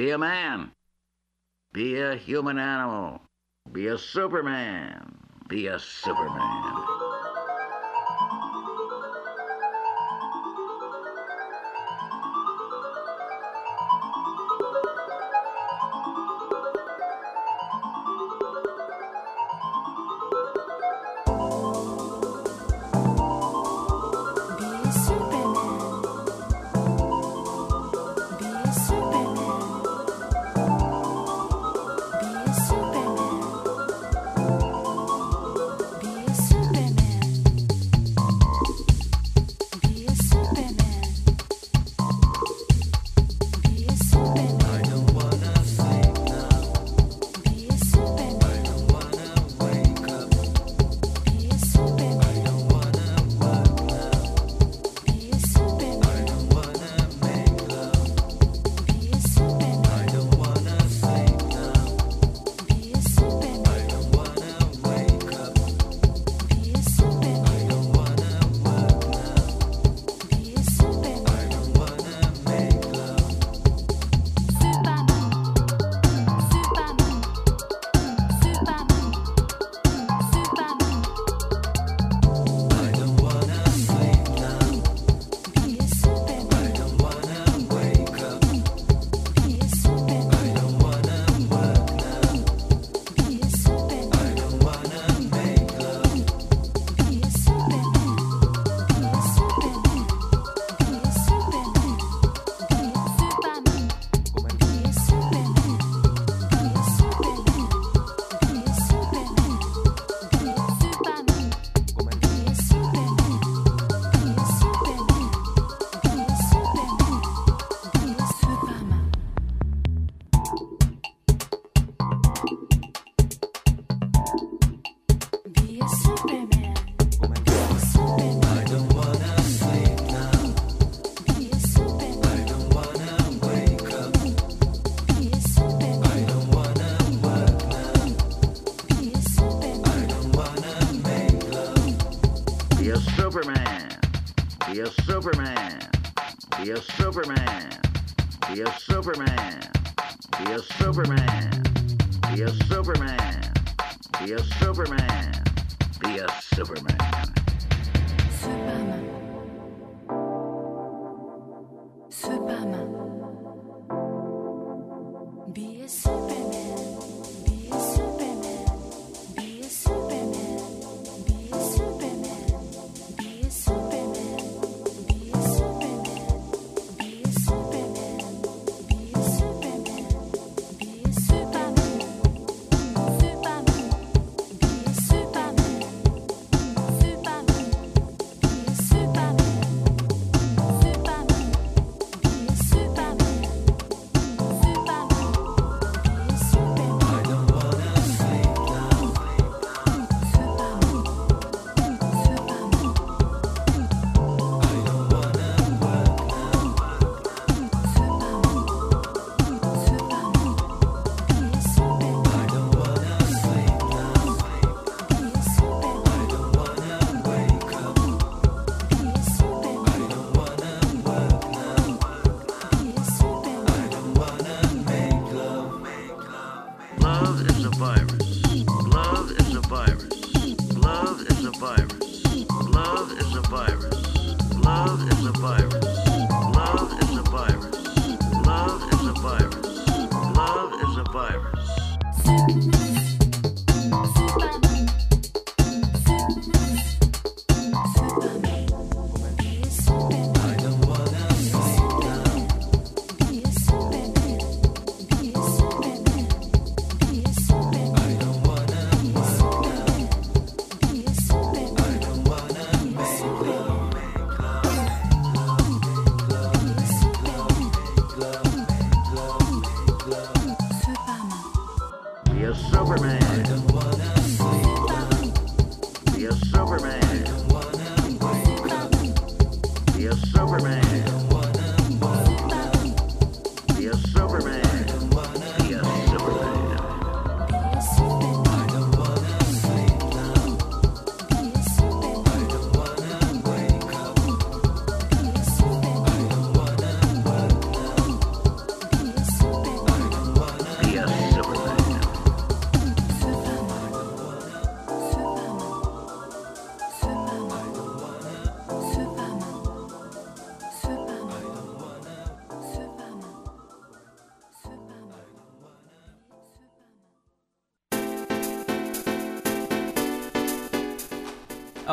Be a man. Be a human animal. Be a superman. Be a superman.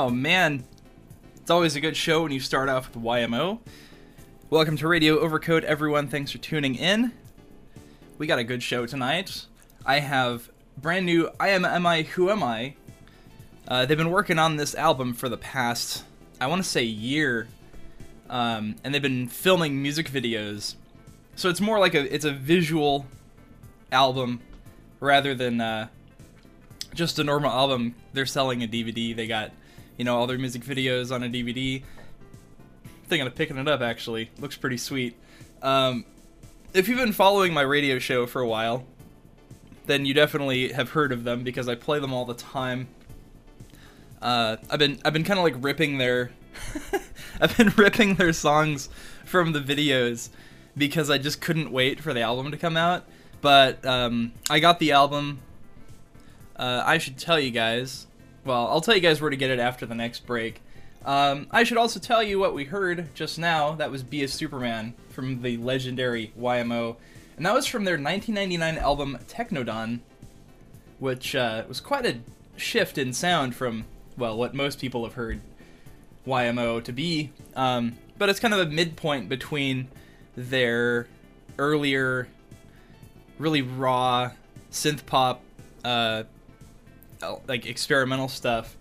Oh man, it's always a good show when you start off with YMO. Welcome to Radio Overcoat, everyone. Thanks for tuning in. We got a good show tonight. I have brand new I Am Am I Who Am I. Uh, they've been working on this album for the past, I want to say, year, um, and they've been filming music videos. So it's more like a it's a visual album rather than uh, just a normal album. They're selling a DVD. They got you know all their music videos on a DVD. Thinking of picking it up actually. Looks pretty sweet. Um, if you've been following my radio show for a while, then you definitely have heard of them because I play them all the time. Uh, I've been I've been kind of like ripping their I've been ripping their songs from the videos because I just couldn't wait for the album to come out. But um, I got the album. Uh, I should tell you guys. Well, I'll tell you guys where to get it after the next break. Um, I should also tell you what we heard just now. That was "Be a Superman" from the legendary YMO, and that was from their 1999 album Technodon, which uh, was quite a shift in sound from well what most people have heard YMO to be. Um, but it's kind of a midpoint between their earlier, really raw synth pop, uh, like experimental stuff,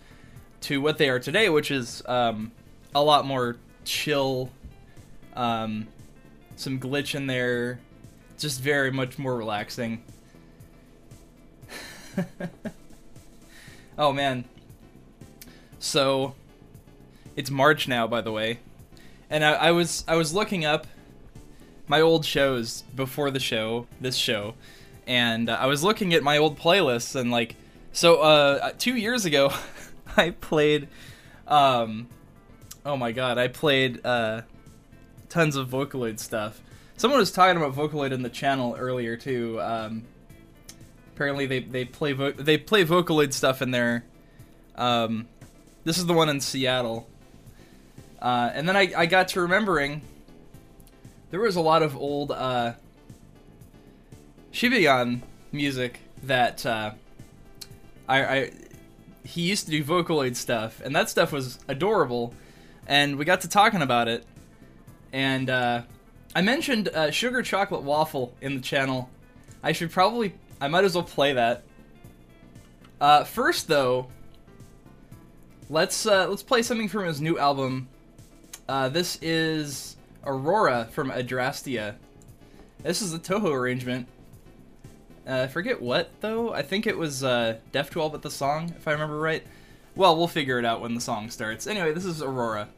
to what they are today, which is um, a lot more chill, um, some glitch in there, just very much more relaxing. oh man. So, it's March now, by the way, and I, I was I was looking up my old shows before the show, this show, and uh, I was looking at my old playlists and like, so uh, two years ago, I played, um, oh my god, I played uh, tons of Vocaloid stuff. Someone was talking about Vocaloid in the channel earlier too. Um, apparently they they play vo- they play Vocaloid stuff in there. Um, this is the one in Seattle. Uh, and then I, I got to remembering there was a lot of old uh, Shibayan music that uh, I, I he used to do Vocaloid stuff, and that stuff was adorable. And we got to talking about it, and uh, I mentioned uh, Sugar Chocolate Waffle in the channel. I should probably, I might as well play that. Uh, first, though, let's uh, let's play something from his new album. Uh, this is Aurora from Adrastia. This is the Touhou arrangement. Uh, I forget what though. I think it was uh, Def 12 at the song, if I remember right. Well, we'll figure it out when the song starts. Anyway, this is Aurora.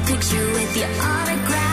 picture with your autograph.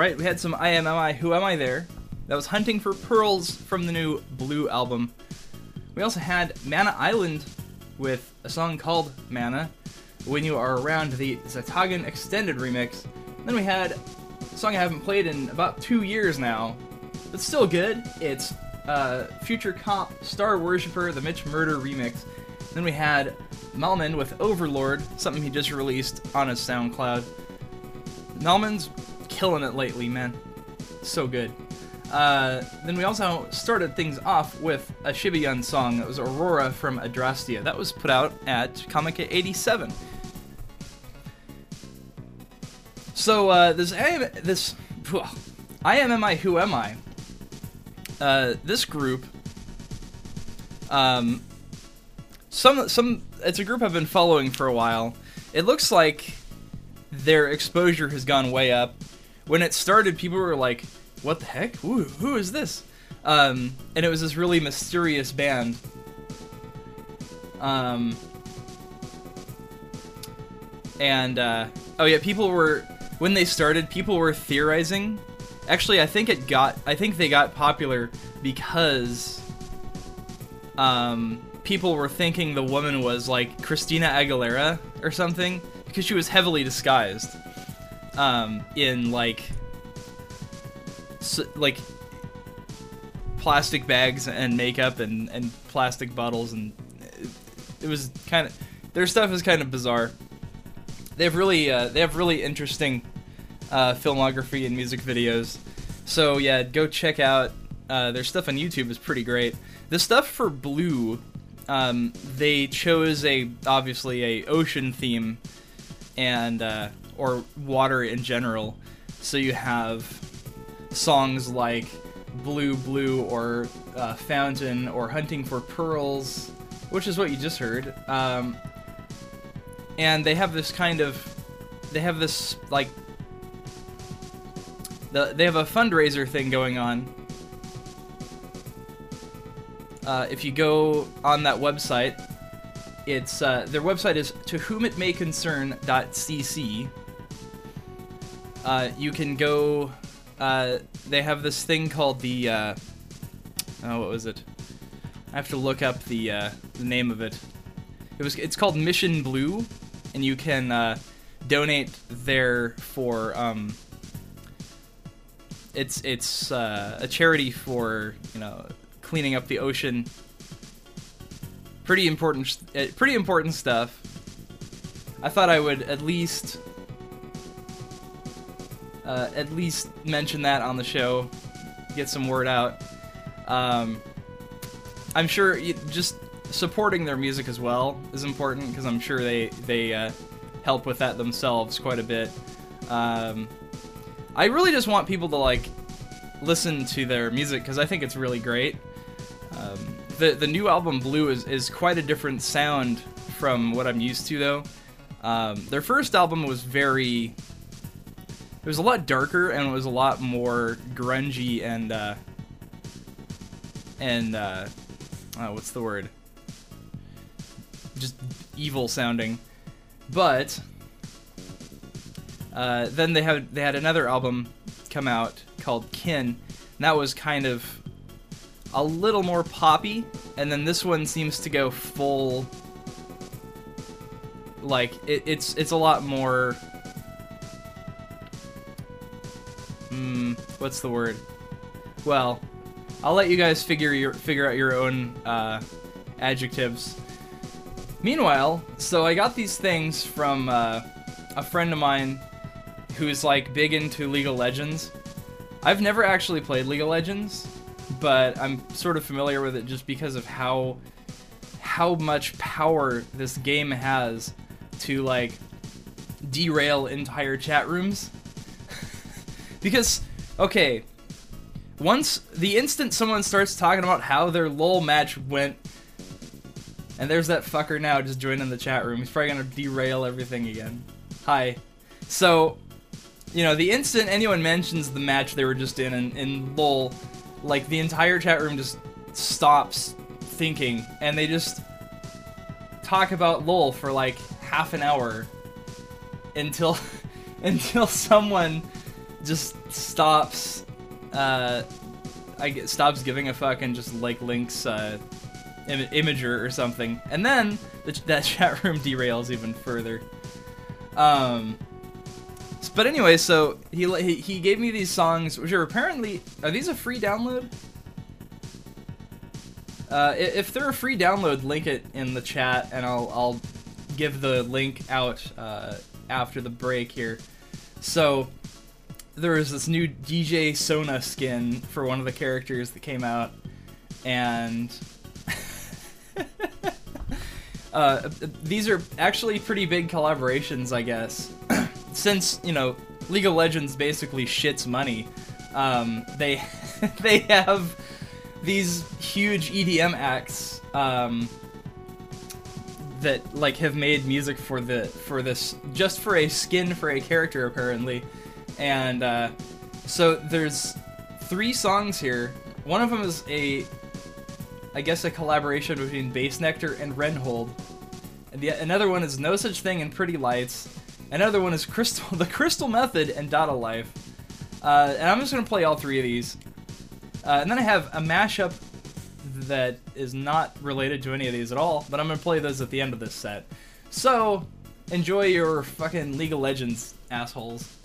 Right, we had some I Am Am I Who Am I there. That was Hunting for Pearls from the new Blue album. We also had Mana Island with a song called Mana When You Are Around the Zatagan Extended remix. Then we had a song I haven't played in about two years now, but still good. It's uh, Future Cop Star Worshipper, the Mitch Murder remix. Then we had Malman with Overlord, something he just released on his SoundCloud. Melman's killing it lately, man. So good. Uh, then we also started things off with a Shibuyan song that was Aurora from Adrastia. That was put out at Comiket 87. So uh, this am this I am am I who am I? Uh, this group, um, some some it's a group I've been following for a while. It looks like their exposure has gone way up. When it started, people were like, "What the heck? Who, is this?" Um, and it was this really mysterious band. Um, and uh, Oh yeah, people were when they started, people were theorizing. Actually, I think it got I think they got popular because um people were thinking the woman was like Christina Aguilera or something because she was heavily disguised um in like s like plastic bags and makeup and and plastic bottles and it, it was kind of their stuff is kind of bizarre they have really uh, they have really interesting uh, filmography and music videos. So yeah, go check out uh, their stuff on YouTube is pretty great. The stuff for Blue, um, they chose a obviously a ocean theme and uh, or water in general. So you have songs like Blue Blue or uh, Fountain or Hunting for Pearls, which is what you just heard. Um, and they have this kind of they have this like the, they have a fundraiser thing going on uh, if you go on that website it's uh, their website is to whom it may concern.cc uh, you can go uh, they have this thing called the uh, oh what was it i have to look up the, uh, the name of it it was it's called mission blue and you can uh, donate there for um, it's it's uh, a charity for you know cleaning up the ocean. Pretty important, uh, pretty important stuff. I thought I would at least uh, at least mention that on the show, get some word out. Um, I'm sure you, just supporting their music as well is important because I'm sure they they uh, help with that themselves quite a bit. Um, I really just want people to like listen to their music because I think it's really great. Um, the the new album Blue is is quite a different sound from what I'm used to though. Um, their first album was very it was a lot darker and it was a lot more grungy and uh, and uh, oh, what's the word? Just evil sounding. But uh, then they had they had another album come out called Kin. And that was kind of a little more poppy, and then this one seems to go full. Like it, it's it's a lot more. Hmm, what's the word? Well, I'll let you guys figure your figure out your own uh, adjectives. Meanwhile, so I got these things from uh, a friend of mine who's like big into League of Legends. I've never actually played League of Legends, but I'm sort of familiar with it just because of how how much power this game has to like derail entire chat rooms. Because okay, once the instant someone starts talking about how their LoL match went and there's that fucker now just joining the chat room. He's probably gonna derail everything again. Hi. So, you know, the instant anyone mentions the match they were just in in, in LOL, like the entire chat room just stops thinking and they just talk about LOL for like half an hour until until someone just stops uh I get, stops giving a fuck and just like links uh Im- Imgur or something, and then the, that chat room derails even further. Um, but anyway, so he, he he gave me these songs, which are apparently are these a free download? Uh, if they're a free download, link it in the chat, and I'll I'll give the link out uh, after the break here. So there was this new DJ Sona skin for one of the characters that came out, and uh, these are actually pretty big collaborations, I guess. Since you know League of Legends basically shits money, um, they they have these huge EDM acts um, that like have made music for the for this just for a skin for a character apparently, and uh, so there's three songs here. One of them is a I guess a collaboration between Bassnectar and Renhold. And the, another one is No Such Thing and Pretty Lights. Another one is Crystal, the Crystal Method, and Dada Life. Uh, and I'm just gonna play all three of these. Uh, and then I have a mashup that is not related to any of these at all, but I'm gonna play those at the end of this set. So enjoy your fucking League of Legends, assholes.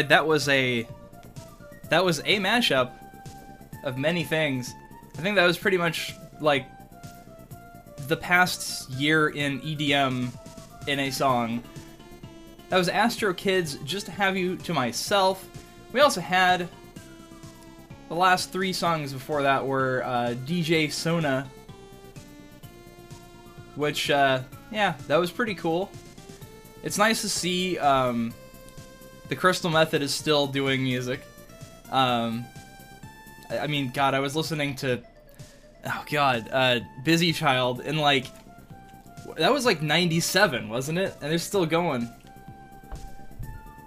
Right, that was a that was a mashup of many things. I think that was pretty much like the past year in EDM in a song. That was Astro Kids, Just to Have You to Myself. We also had the last three songs before that were uh, DJ Sona, which, uh, yeah, that was pretty cool. It's nice to see um, the Crystal Method is still doing music. Um, I, I mean, God, I was listening to, oh God, uh, Busy Child, and like, that was like 97, wasn't it? And they're still going.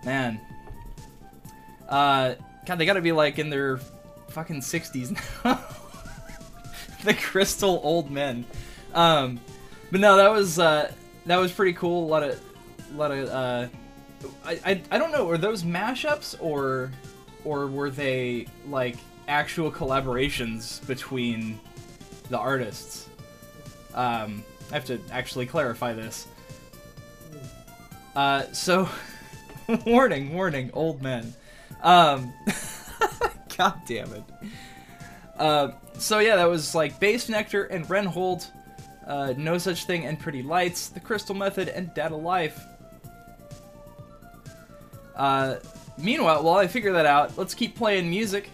Man. Uh, God, they gotta be like in their fucking 60s now. the Crystal Old Men. Um, but no, that was, uh, that was pretty cool. A lot of, a lot of, uh, I, I, I don't know, were those mashups or or were they like actual collaborations between the artists? Um, I have to actually clarify this. Uh, so, warning, warning, old men. Um, God damn it. Uh, so yeah, that was like Bassnectar and Renhold, uh, No Such Thing and Pretty Lights, The Crystal Method, and Dada Life. Uh, meanwhile, while I figure that out, let's keep playing music.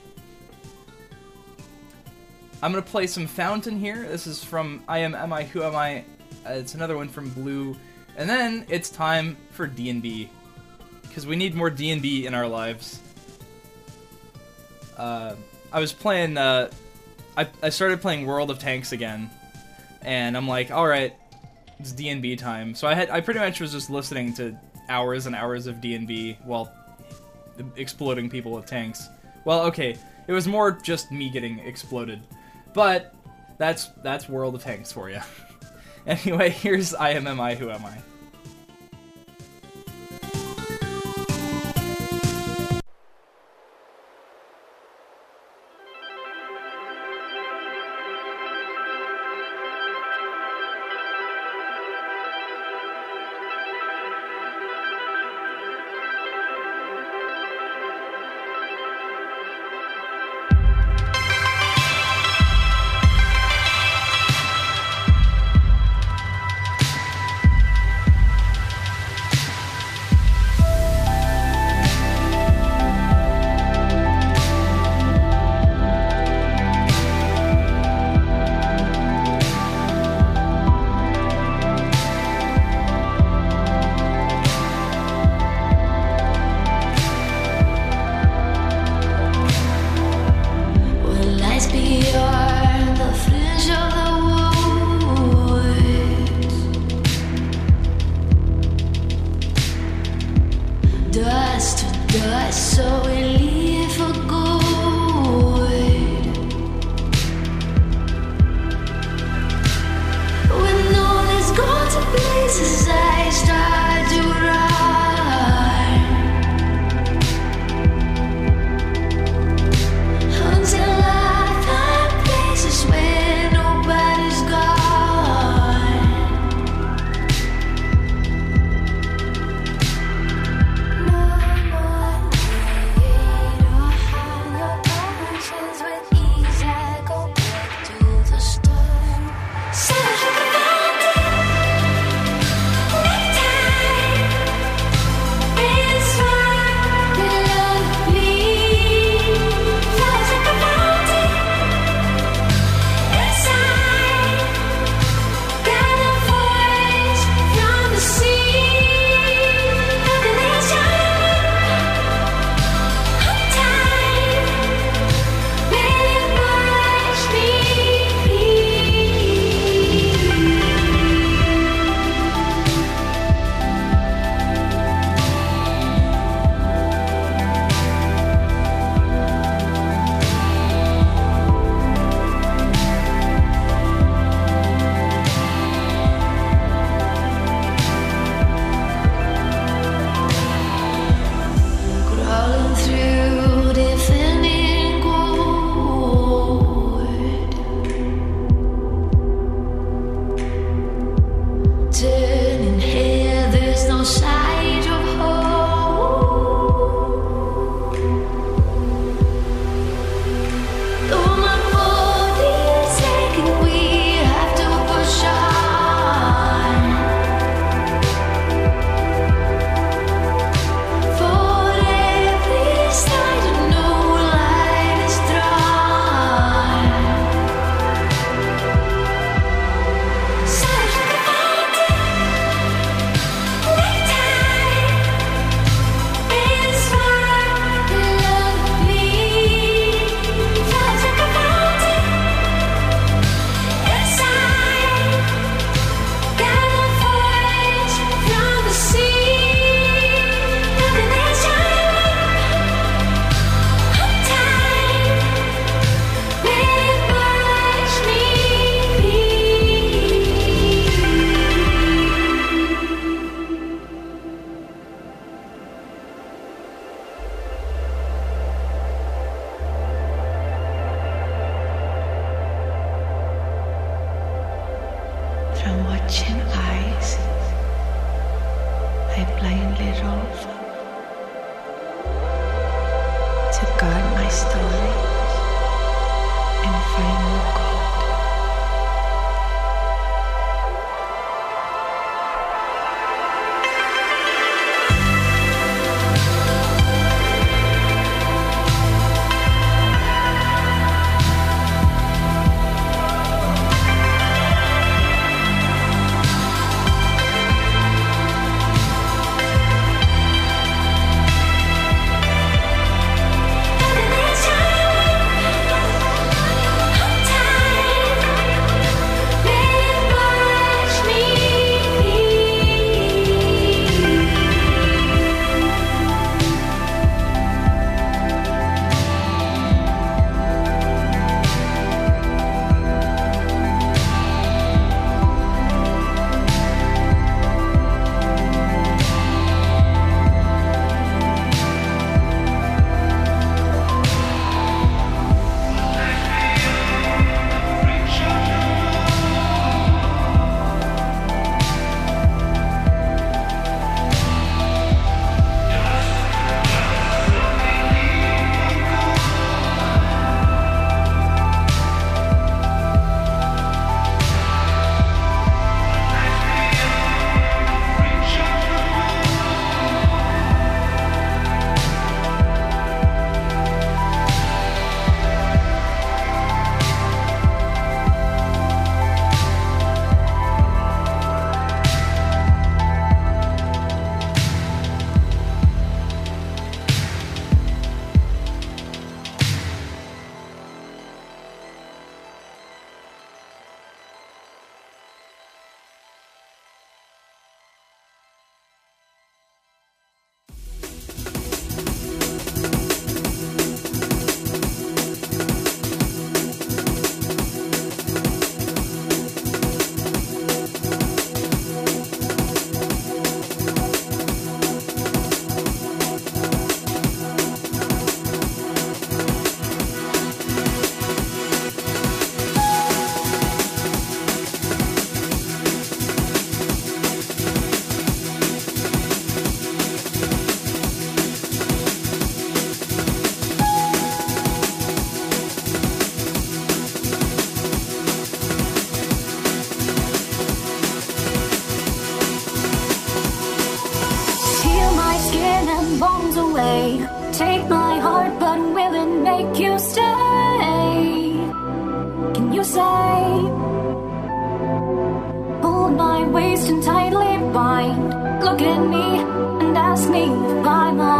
I'm gonna play some Fountain here. This is from I Am Am I Who Am I? Uh, it's another one from Blue, and then it's time for D and B, because we need more D and B in our lives. Uh, I was playing. Uh, I I started playing World of Tanks again, and I'm like, all right, it's D and B time. So I had I pretty much was just listening to hours and hours of D and B while exploding people with tanks. Well, okay, it was more just me getting exploded, but that's that's World of Tanks for you. anyway, here's I am am I who am I. Look at me and ask me I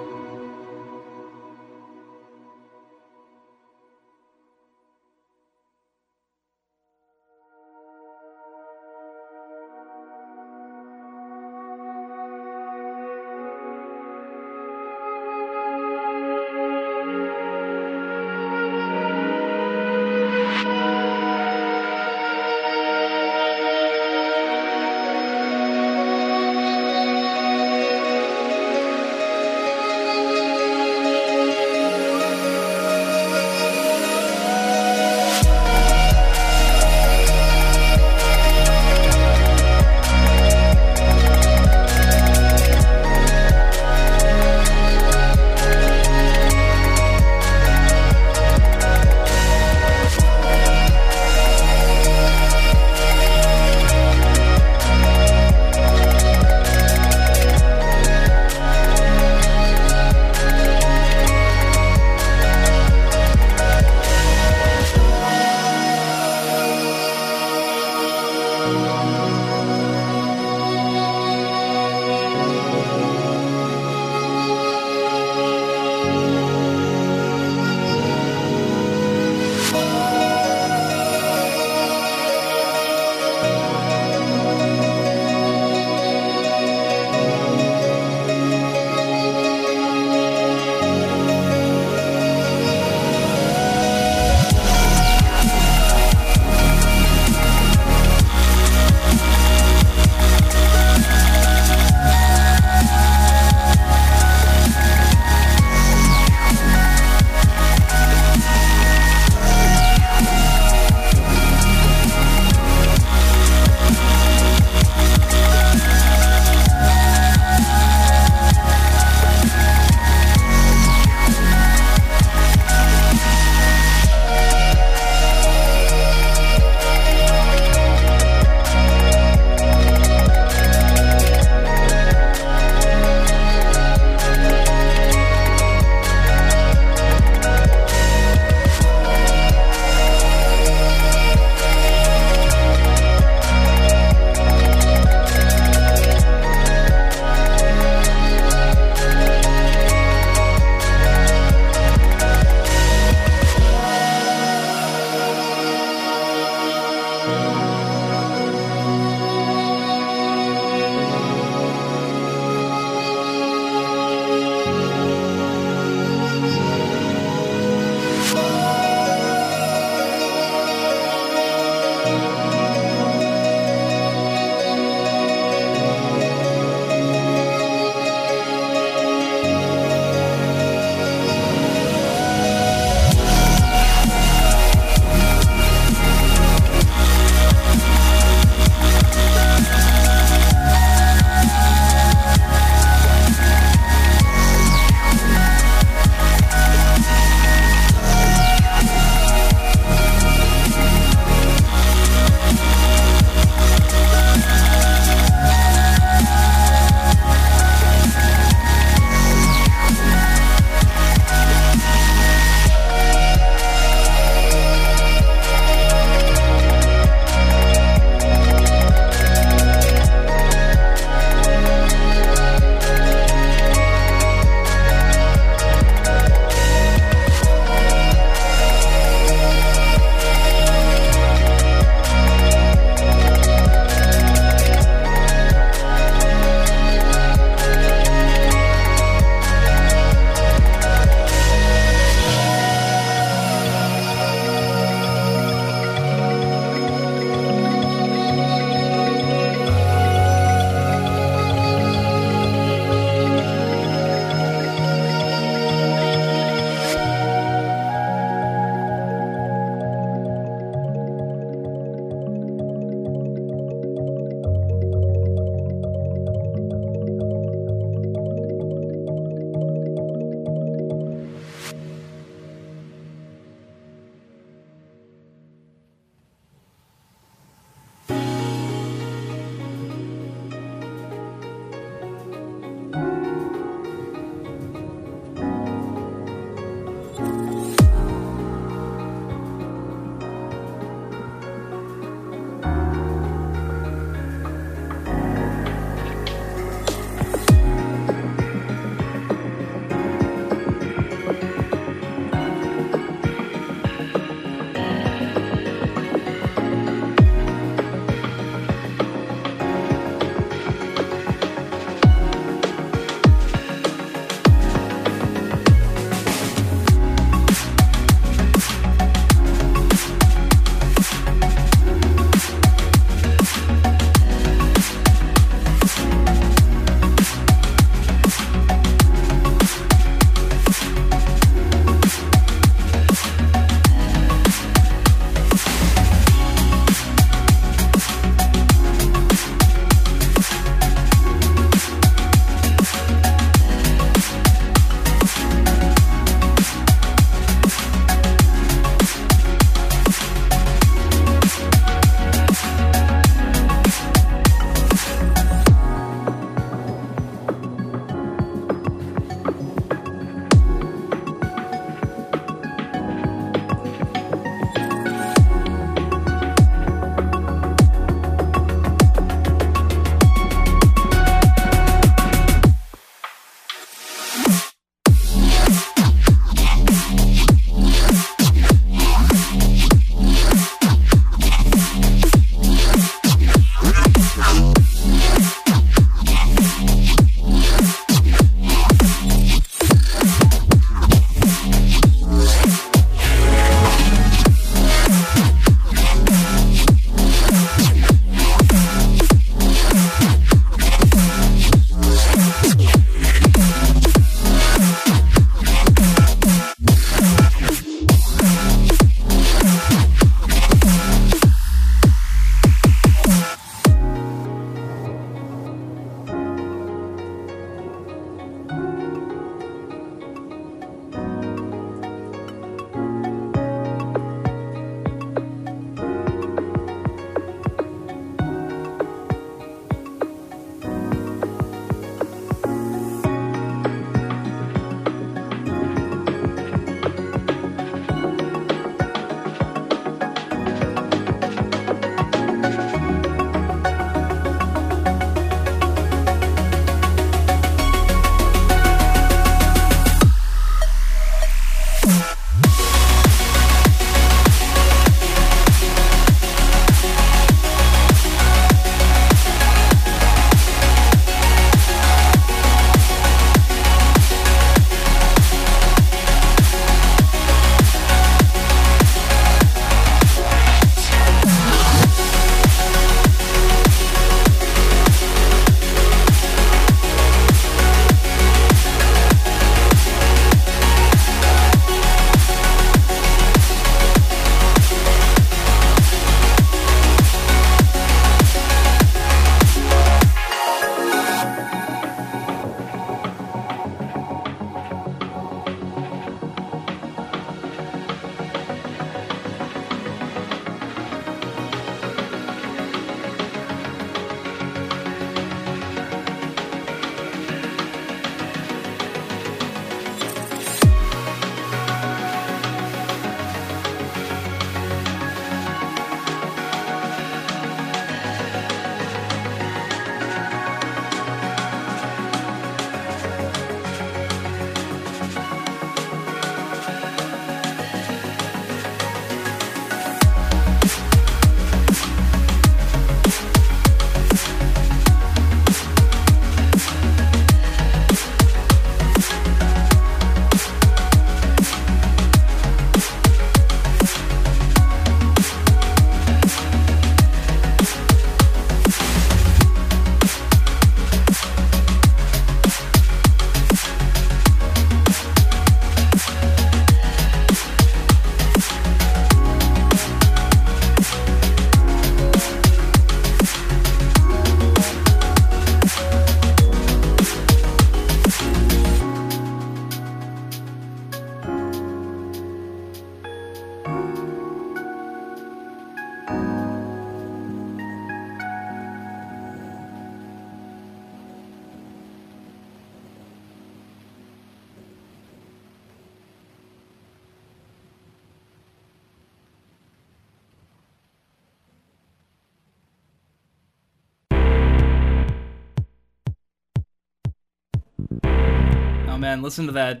man, listen to that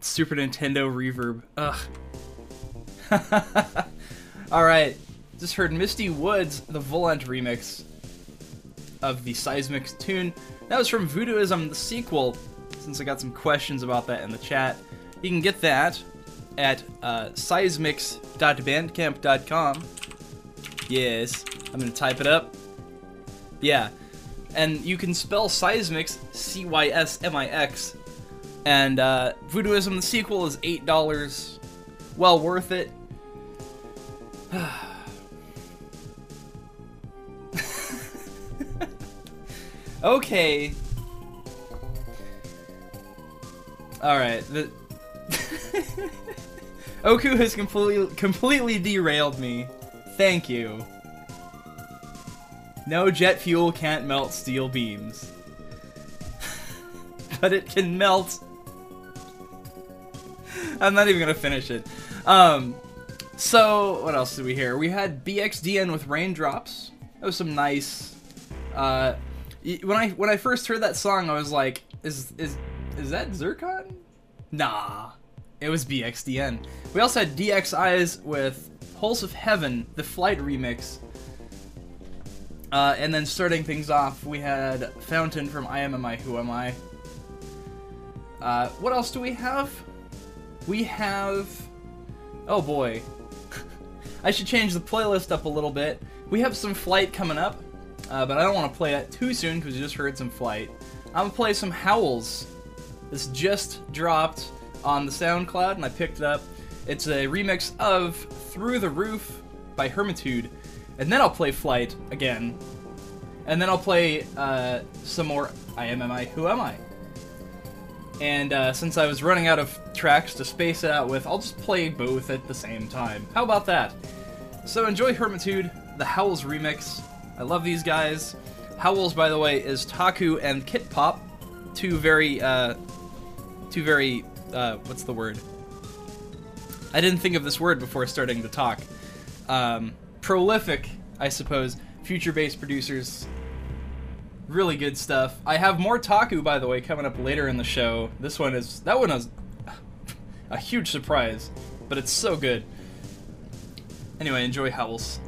Super Nintendo reverb. Ugh. All right, just heard Misty Woods, the Volant remix of the Cysmix tune. That was from Voodooism, the sequel. Since I got some questions about that in the chat, you can get that at uh, cysmix.bandcamp.com. Yes, I'm gonna type it up. Yeah, and you can spell Cysmix C Y S M I X. And uh, Voodooism, the sequel, is eight dollars. Well worth it. okay. All right. The Oku has completely completely derailed me. Thank you. No jet fuel can't melt steel beams. but it can melt. I'm not even gonna finish it. Um, so what else did we hear? We had BXDN with raindrops. That was some nice. Uh, when I when I first heard that song, I was like, is is is that Zircon? Nah, it was BXDN. We also had DXIs with Pulse of Heaven, the Flight remix. Uh, and then starting things off, we had Fountain from I Am Am I Who Am I. Uh, what else do we have? We have. Oh boy. I should change the playlist up a little bit. We have some Flight coming up, uh, but I don't want to play it too soon because you just heard some Flight. I'm gonna play some Howls. This just dropped on the SoundCloud, and I picked it up. It's a remix of Through the Roof by Hermitude. And then I'll play Flight again. And then I'll play uh, some more I Am Am I Who Am I? And uh, since I was running out of tracks to space it out with, I'll just play both at the same time. How about that? So enjoy Hermitude, the Howls remix. I love these guys. Howls, by the way, is Ta-ku and Kit Pop, two very, uh, two very, uh, what's the word? I didn't think of this word before starting to talk. Um, prolific, I suppose, future based producers. Really good stuff. I have more Ta-ku, by the way, coming up later in the show. This one is that one is a huge surprise, but it's so good. Anyway, enjoy Howls.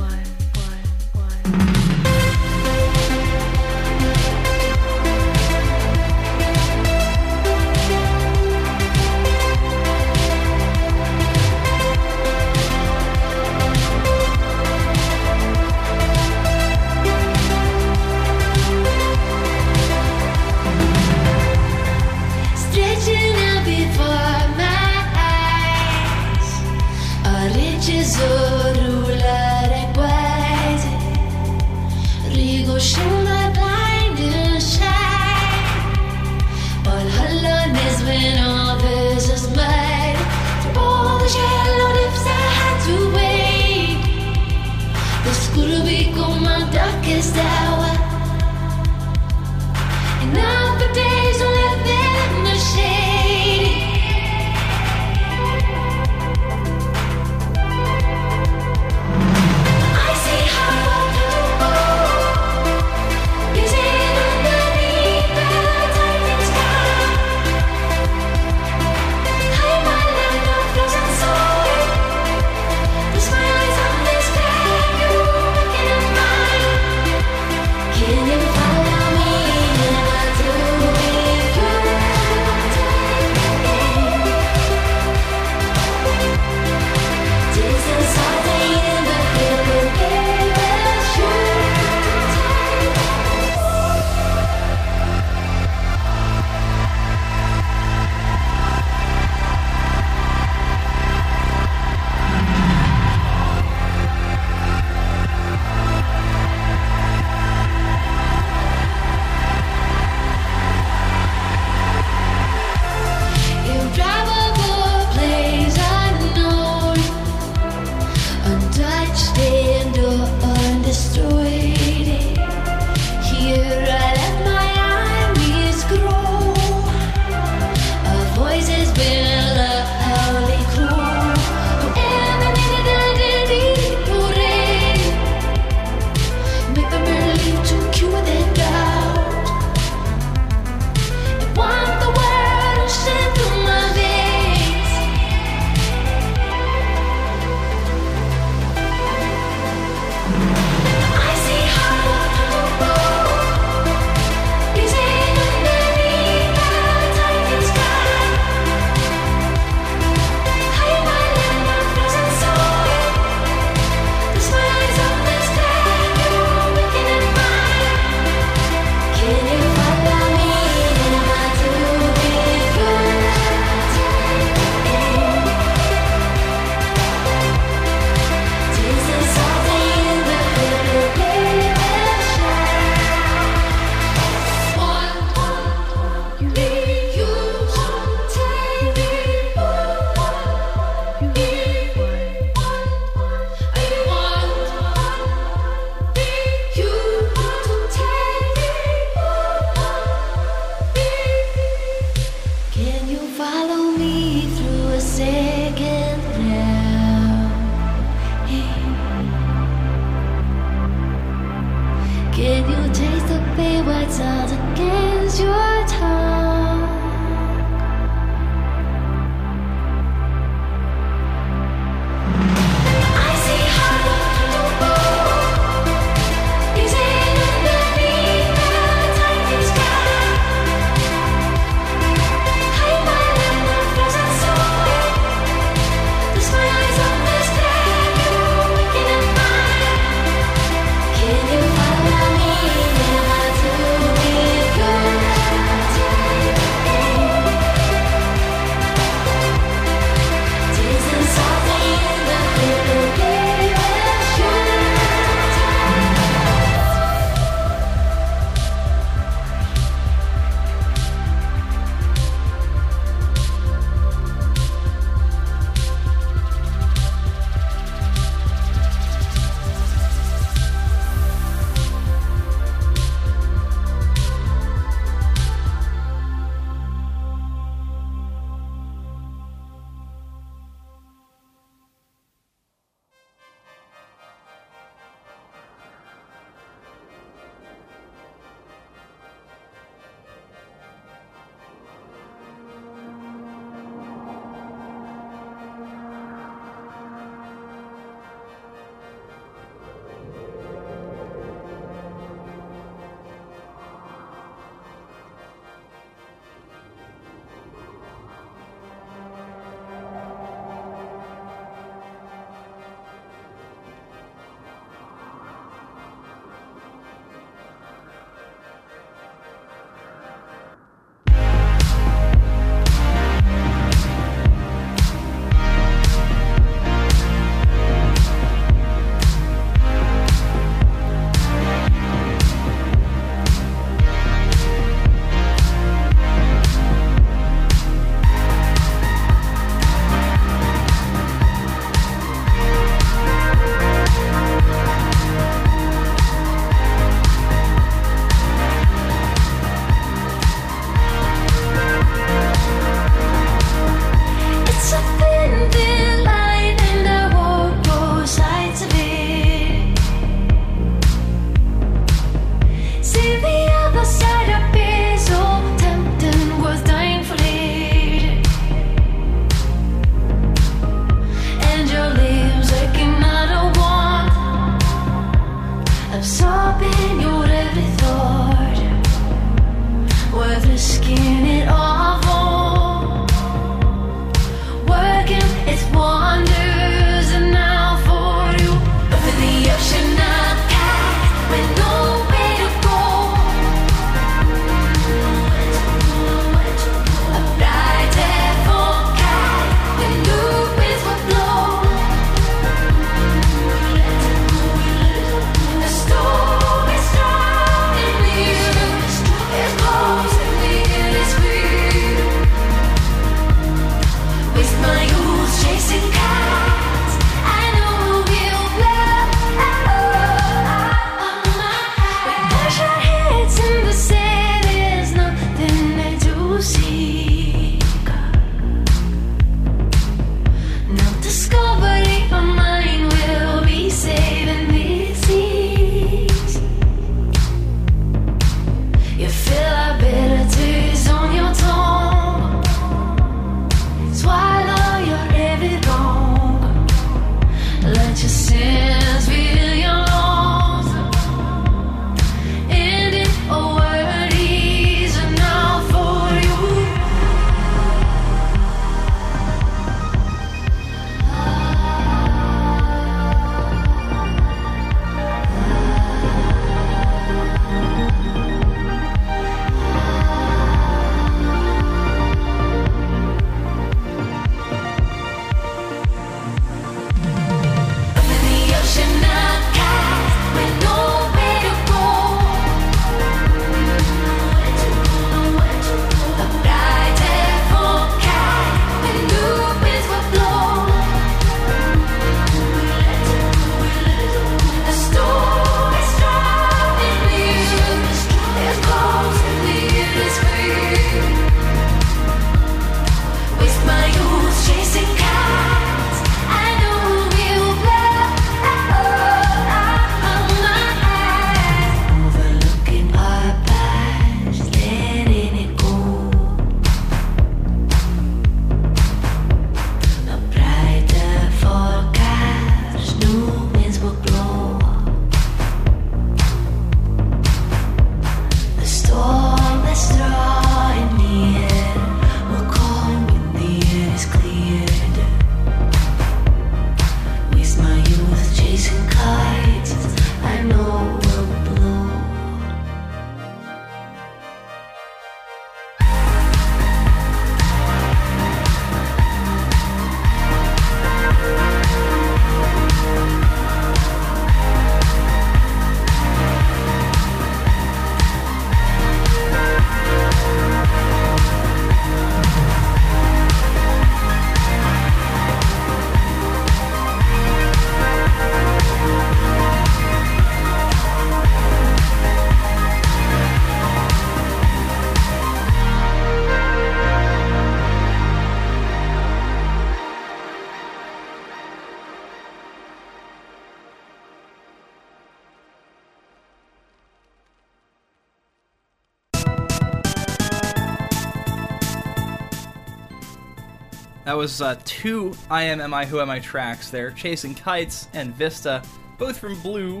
Was uh, two I Am Am I Who Am I tracks there, Chasing Kites and Vista, both from Blue.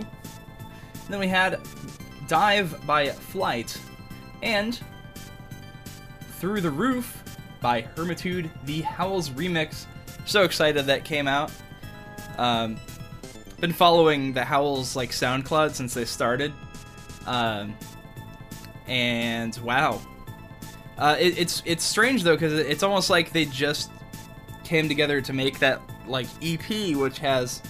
then we had Dive by Flight and Through the Roof by Hermitude, the HWLS remix. So excited that came out. Um, been following the HWLS like SoundCloud since they started. Um, and wow, uh, it, it's it's strange though because it's almost like they just came together to make that like EP, which has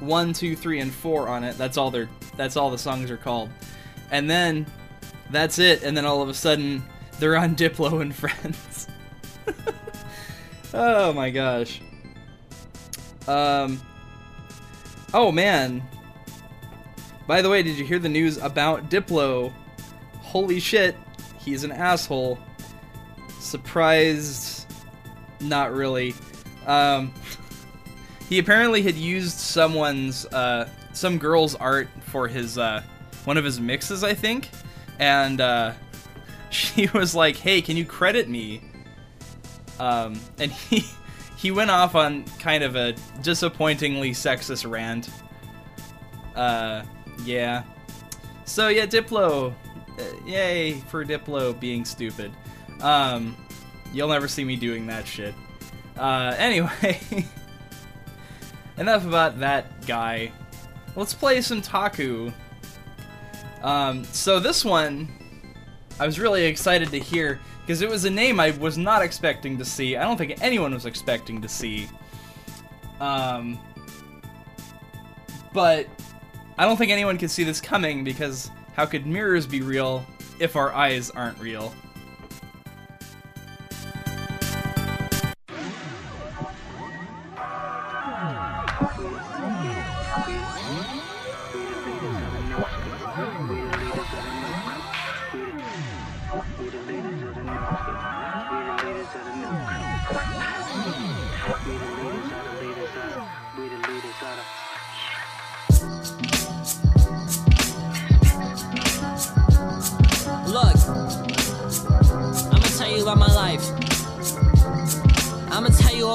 one, two, three, and four on it. That's all they're that's all the songs are called, and then that's it. And then all of a sudden they're on Diplo and Friends. oh my gosh. Um. Oh man. By the way, did you hear the news about Diplo? Holy shit, he's an asshole. Surprised, not really. Um, he apparently had used someone's, uh, some girl's art for his, uh, one of his mixes, I think, and uh, she was like, "Hey, can you credit me?" Um, and he he went off on kind of a disappointingly sexist rant. Uh, yeah. So yeah, Diplo, uh, yay for Diplo being stupid. Um, you'll never see me doing that shit. Uh, anyway, enough about that guy. Let's play some Ta-ku. Um, so this one, I was really excited to hear because it was a name I was not expecting to see. I don't think anyone was expecting to see. Um, but I don't think anyone could see this coming because how could mirrors be real if our eyes aren't real?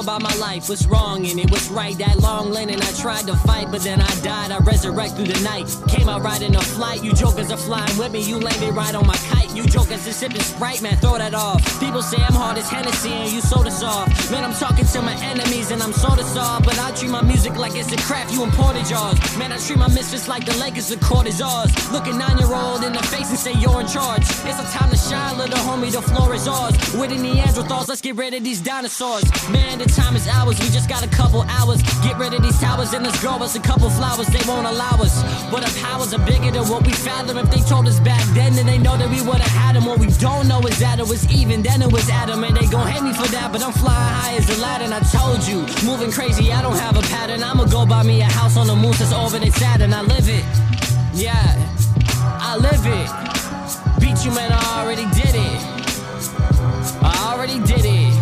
About my life, what's wrong in it, what's right. That long lane, and I tried to fight, but then I died. I resurrect through the night. Came out riding a flight. You jokers are flying with me. You landed right on my kite. You jokers are sipping Sprite, man. Throw that off. People say I'm hard as Hennessy, and you soda soft. Man, I'm talking to my enemies, and I'm soda soft. But I treat my music like it's a craft. you imported yours. Man, I treat my mistress like the Lakers is ours. Look a nine year old in the face and say you're in charge. It's a time to shine, little homie. The floor is ours. With the Neanderthals, let's get rid of these dinosaurs. Man, time is ours. We just got a couple hours. Get rid of these towers and let's grow us a couple flowers. They won't allow us. But our powers are bigger than what we fathom. If they told us back then, then they know that we would've had them. What we don't know is that it was even, then it was Adam. And they gon' hate me for that, but I'm flying high as a Aladdin. I told you, moving crazy, I don't have a pattern. I'ma go buy me a house on the moon that's orbiting Saturn. I live it. Yeah, I live it. Beat you, man, I already did it. I already did it.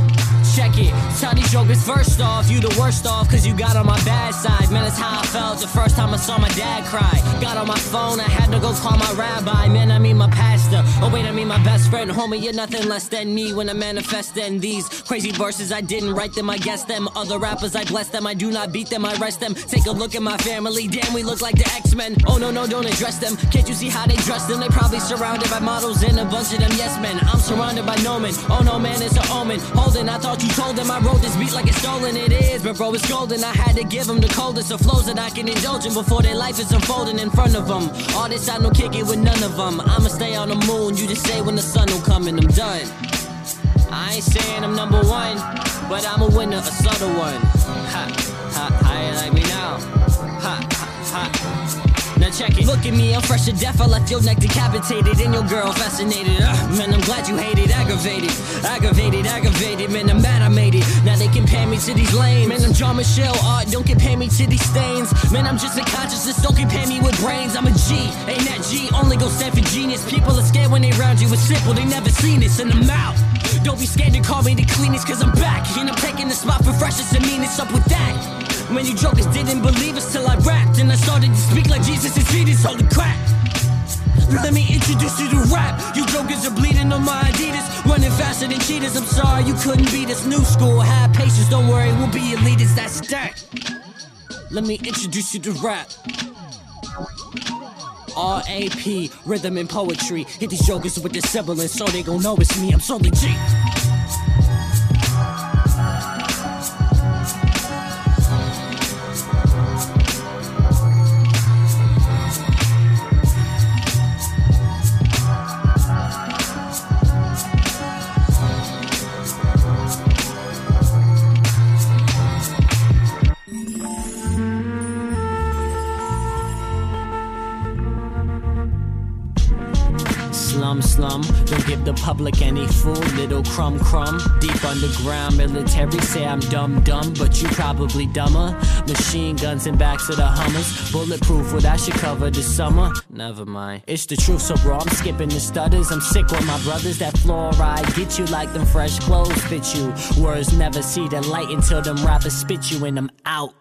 Check it. Tell these jokers first off, you the worst off, cause you got on my bad side. Man, that's how I felt the first time I saw my dad cry. Got on my phone, I had to go call my rabbi. Man, I mean my pastor. Oh, wait, I mean my best friend. Homie, you're nothing less than me when I manifest in these crazy verses. I didn't write them, I guess them. Other rappers, I bless them. I do not beat them, I rest them. Take a look at my family. Damn, we look like the X Men. Oh, no, no, don't address them. Can't you see how they dress them? They probably surrounded by models and a bunch of them yes men. I'm surrounded by no men. Oh, no, man, it's an omen. Holden, I thought you told them I wrote this beat like it's stolen. It is, but bro, it's golden. I had to give them the coldest of flows that I can indulge in before their life is unfolding in front of them. All this I don't kick it with none of them. I'ma stay on the moon. You just say when the sun will come and I'm done. I ain't saying I'm number one, but I'm a winner, a subtle one. Ha, ha, how you like me now? Ha, ha, ha. Check it. Look at me, I'm fresh to death. I left your neck decapitated and your girl fascinated. Ugh, man, I'm glad you hate it. Aggravated, aggravated, aggravated. Man, I'm mad I made it. Now they compare me to these lanes. Man, I'm John Michelle art. Don't compare me to these stains. Man, I'm just a consciousness. Don't compare me with brains. I'm a G. Ain't that G? Only go stand for genius. People are scared when they round you. It's simple. They never seen this in the mouth. Don't be scared to call me the cleanest, cause I'm back. And I'm taking the spot for freshest and meanest up with that. Man, you jokers didn't believe us till I rapped. And I started to speak like Jesus and fetus. Holy crap. Let me introduce you to rap. You jokers are bleeding on my Adidas. Running faster than cheaters. I'm sorry you couldn't beat us. New school, have patience. Don't worry, we'll be leaders. That's that. Let me introduce you to rap. R.A.P. Rhythm and poetry. Hit these jokers with the sibilance so they gon' know it's me. I'm solely G. Slum, slum, don't give the public any food. Little crumb, crumb. Deep underground military say I'm dumb, dumb, but you probably dumber. Machine guns and backs of the Hummers. Bulletproof, what I should cover this summer. Never mind. It's the truth, so bro, I'm skipping the stutters. I'm sick with my brothers. That fluoride get you like them fresh clothes fit you. Words never see the light until them rappers spit you and I'm out.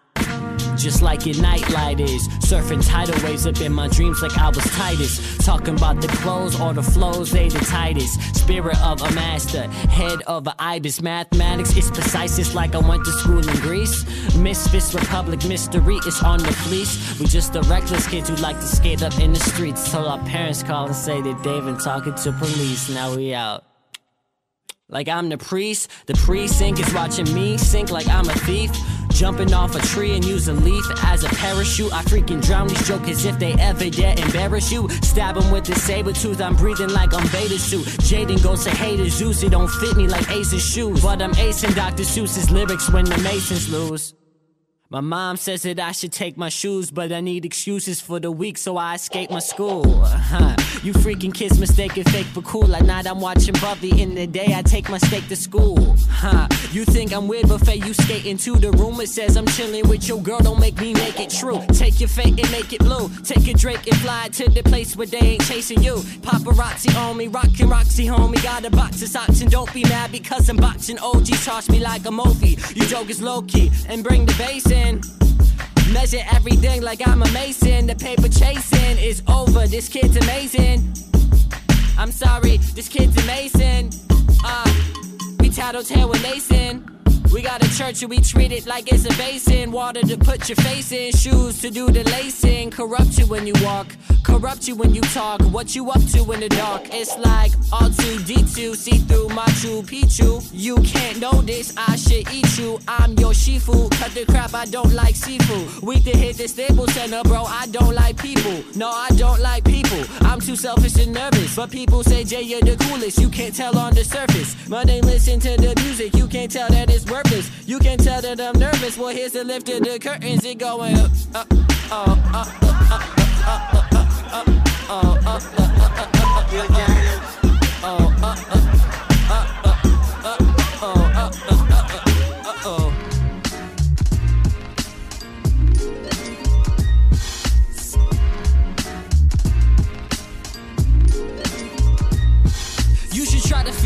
Just like your nightlight is. Surfing tidal waves up in my dreams like I was Titus. Talking about the clothes or the flows, they the tightest. Spirit of a master, head of a ibis. Mathematics is precise, it's like I went to school in Greece. Misfits Republic mystery is on the fleece. We just the reckless kids who like to skate up in the streets. Till our parents call and say that they've been talking to police. Now we out. Like I'm the priest, the precinct is watching me sink like I'm a thief. Jumping off a tree and use a leaf as a parachute. I freaking drown these jokers if they ever dare embarrass you. Stab them with the saber tooth, I'm breathing like I'm beta suit. Jaden goes to haters, it don't fit me like Ace's shoes. But I'm acing Dr. Seuss's lyrics when the Masons lose. My mom says that I should take my shoes, but I need excuses for the week, so I escape my school. Huh. You freaking kids mistaken fake for cool. At night I'm watching Buffy. In the day I take my steak to school. Huh. You think I'm weird, but you skate into the room. Says I'm chilling with your girl. Don't make me make it true. Take your fate and make it blue. Take a Drake and fly to the place where they ain't chasing you. Paparazzi on me, rockin' Roxy homie. Got a box of socks and don't be mad because I'm boxing OG. Charge me like a Mophie. You jokers low key and bring the bass in. Measure everything like I'm a mason. The paper chasing is over. This kid's amazing. I'm sorry, this kid's amazing. Uh, We tattletale with lacing. We got a church and we treat it like it's a basin. Water to put your face in, shoes to do the lacing. Corrupt you when you walk, corrupt you when you talk. What you up to in the dark? It's like R2D2, see through Machu Picchu. You can't know this, I should eat you. I'm your Shifu, cut the crap, I don't like seafood. We to hit the Staples Center, bro, I don't like people. No, I don't like people. I'm too selfish and nervous. But people say, Jay, you're the coolest. You can't tell on the surface. They listen to the music, you can't tell that it's worthless. You can tell that I'm nervous. Well, here's the lift of the curtains, it going up, up, oh, up, up, up, up, up, up, up, oh, up, up, up, oh, oh, up, up, up,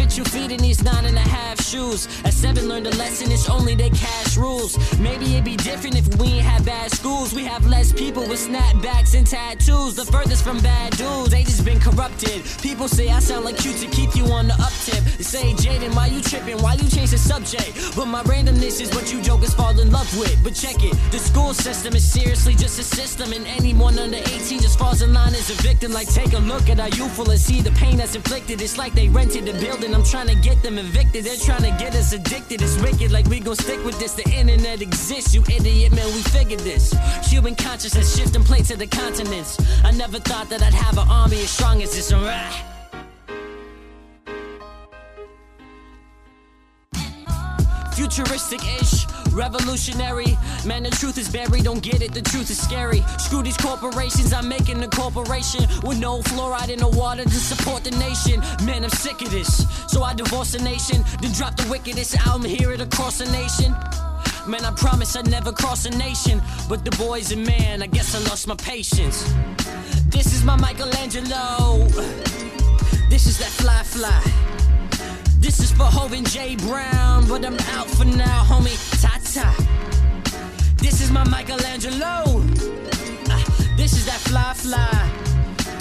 fit your feet in these nine and a half shoes. At seven, learned a lesson, it's only the cash rules. Maybe it'd be different if we ain't had bad schools. We have less people with snapbacks and tattoos. The furthest from bad dudes, they just been corrupted. People say I sound like you to keep you on the up tip. They say, Jaden, why you tripping? Why you change the subject? But my randomness is what you jokers fall in love with. But check it, the school system is seriously just a system, and anyone under 18 just falls in line as a victim. Like, take a look at our youthful and see the pain that's inflicted. It's like they rented the building. I'm trying to get them evicted. They're trying to get us addicted. It's wicked. Like we gon' stick with this. The internet exists. You idiot, man. We figured this. Human consciousness shifting plates to the continents. I never thought that I'd have an army as strong as this. Rah. Futuristic ish, revolutionary. Man, the truth is buried, don't get it, the truth is scary. Screw these corporations, I'm making a corporation with no fluoride in the water to support the nation. Man, I'm sick of this, so I divorce the nation, then drop the wickedest album, hear it across the nation. Man, I promise I'd never cross a nation, but the boy's a man, I guess I lost my patience. This is my Michelangelo, this is that fly fly. This is for Hov and Jay Brown, but I'm out for now, homie. Ta ta. This is my Michelangelo. Ah, this is that fly fly.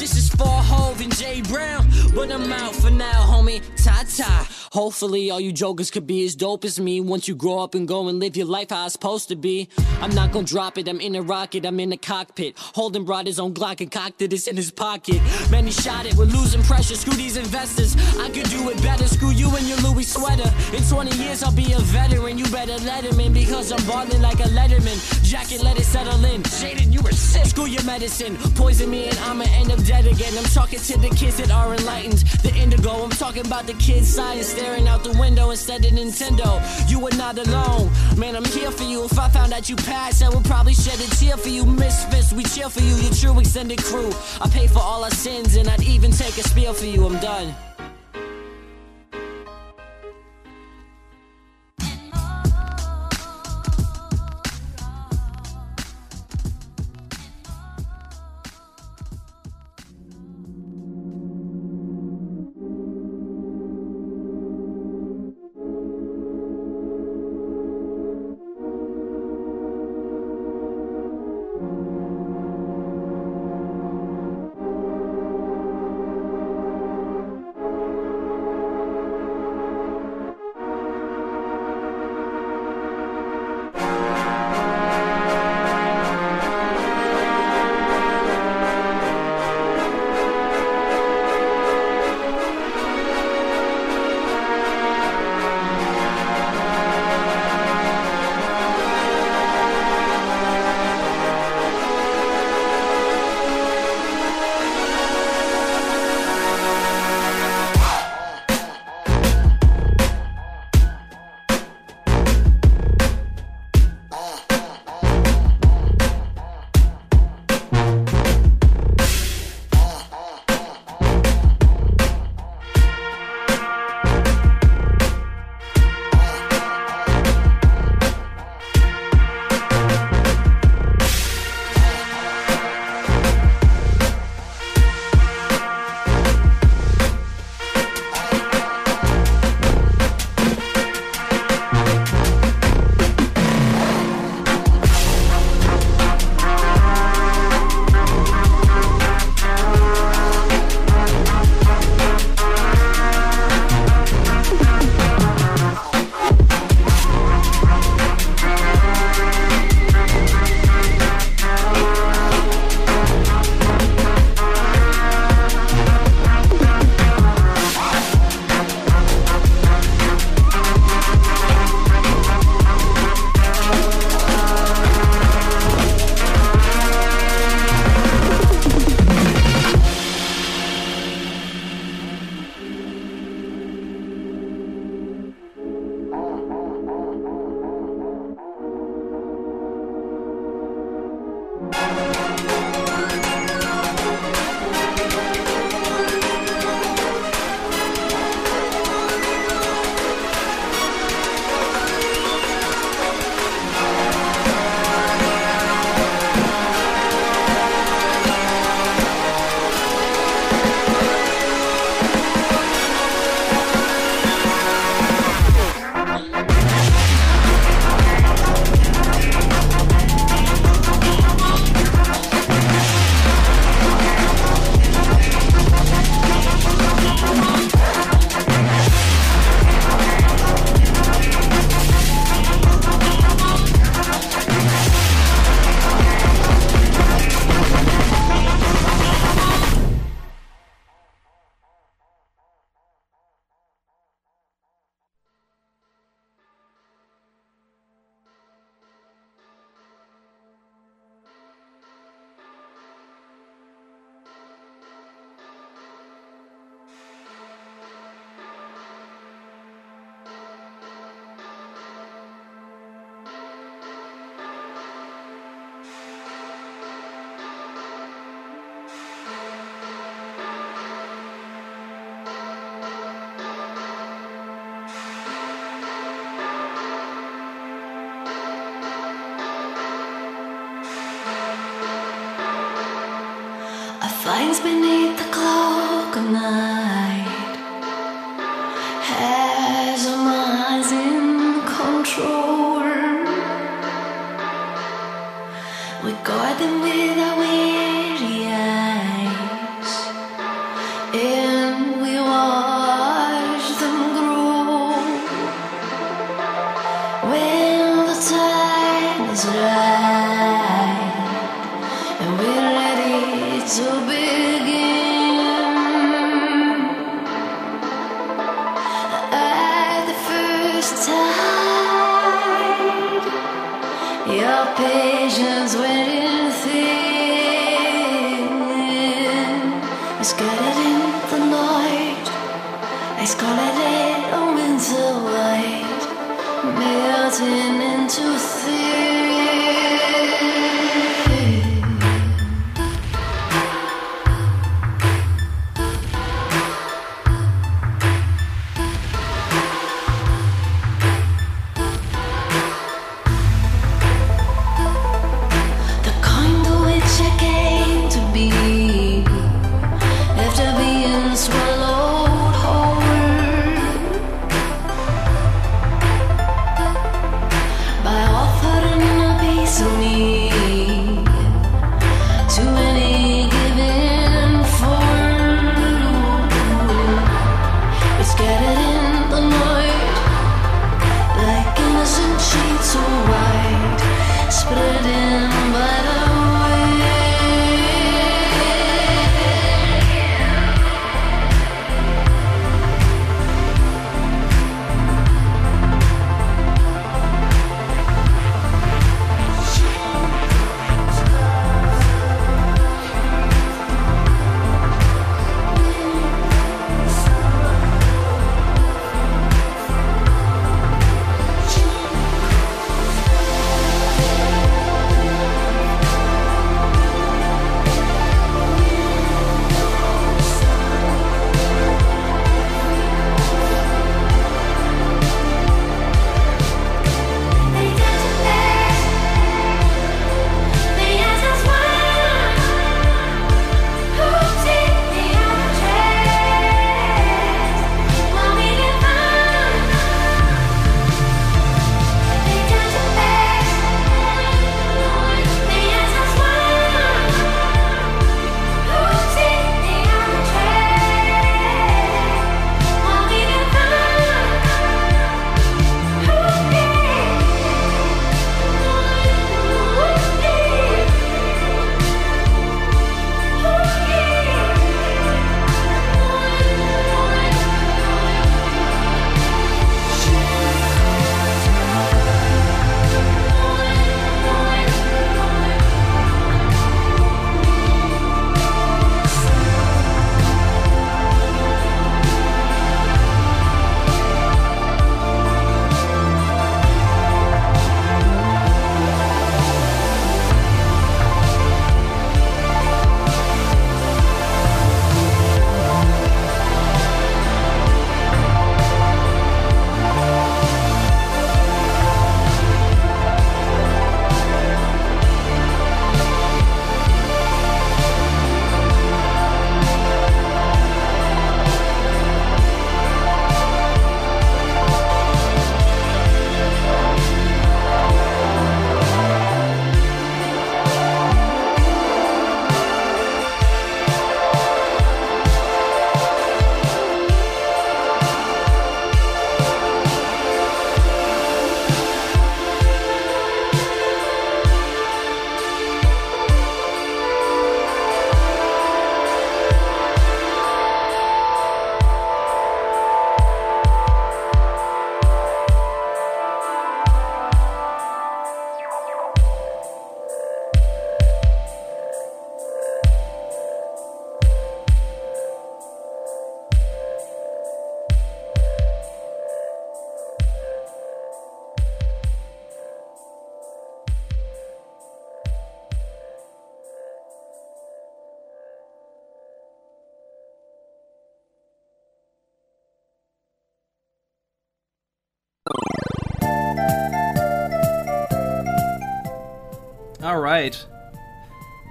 This is for Hov and Jay Brown, but I'm out for now, homie. Ta ta. Hopefully, all you jokers could be as dope as me once you grow up and go and live your life how it's supposed to be. I'm not gonna drop it, I'm in a rocket, I'm in the cockpit. Holden brought his own Glock and cocked it, in his pocket. Man, he shot it, we're losing pressure. Screw these investors, I could do it better. Screw you and your Louis sweater. In 20 years, I'll be a veteran. You better let him in because I'm balling like a Letterman. Jacket, let it settle in. Jaden, you were sick. Screw your medicine, poison me, and I'ma end up dead again. I'm talking to the kids that are enlightened. The indigo, I'm talking about the kids' science staring out the window instead of Nintendo. You are not alone, man. I'm here for you. If I found out you passed, I would probably shed a tear for you. Misfits, we cheer for you. Your true extended crew. I pay for all our sins, and I'd even take a spear for you. I'm done.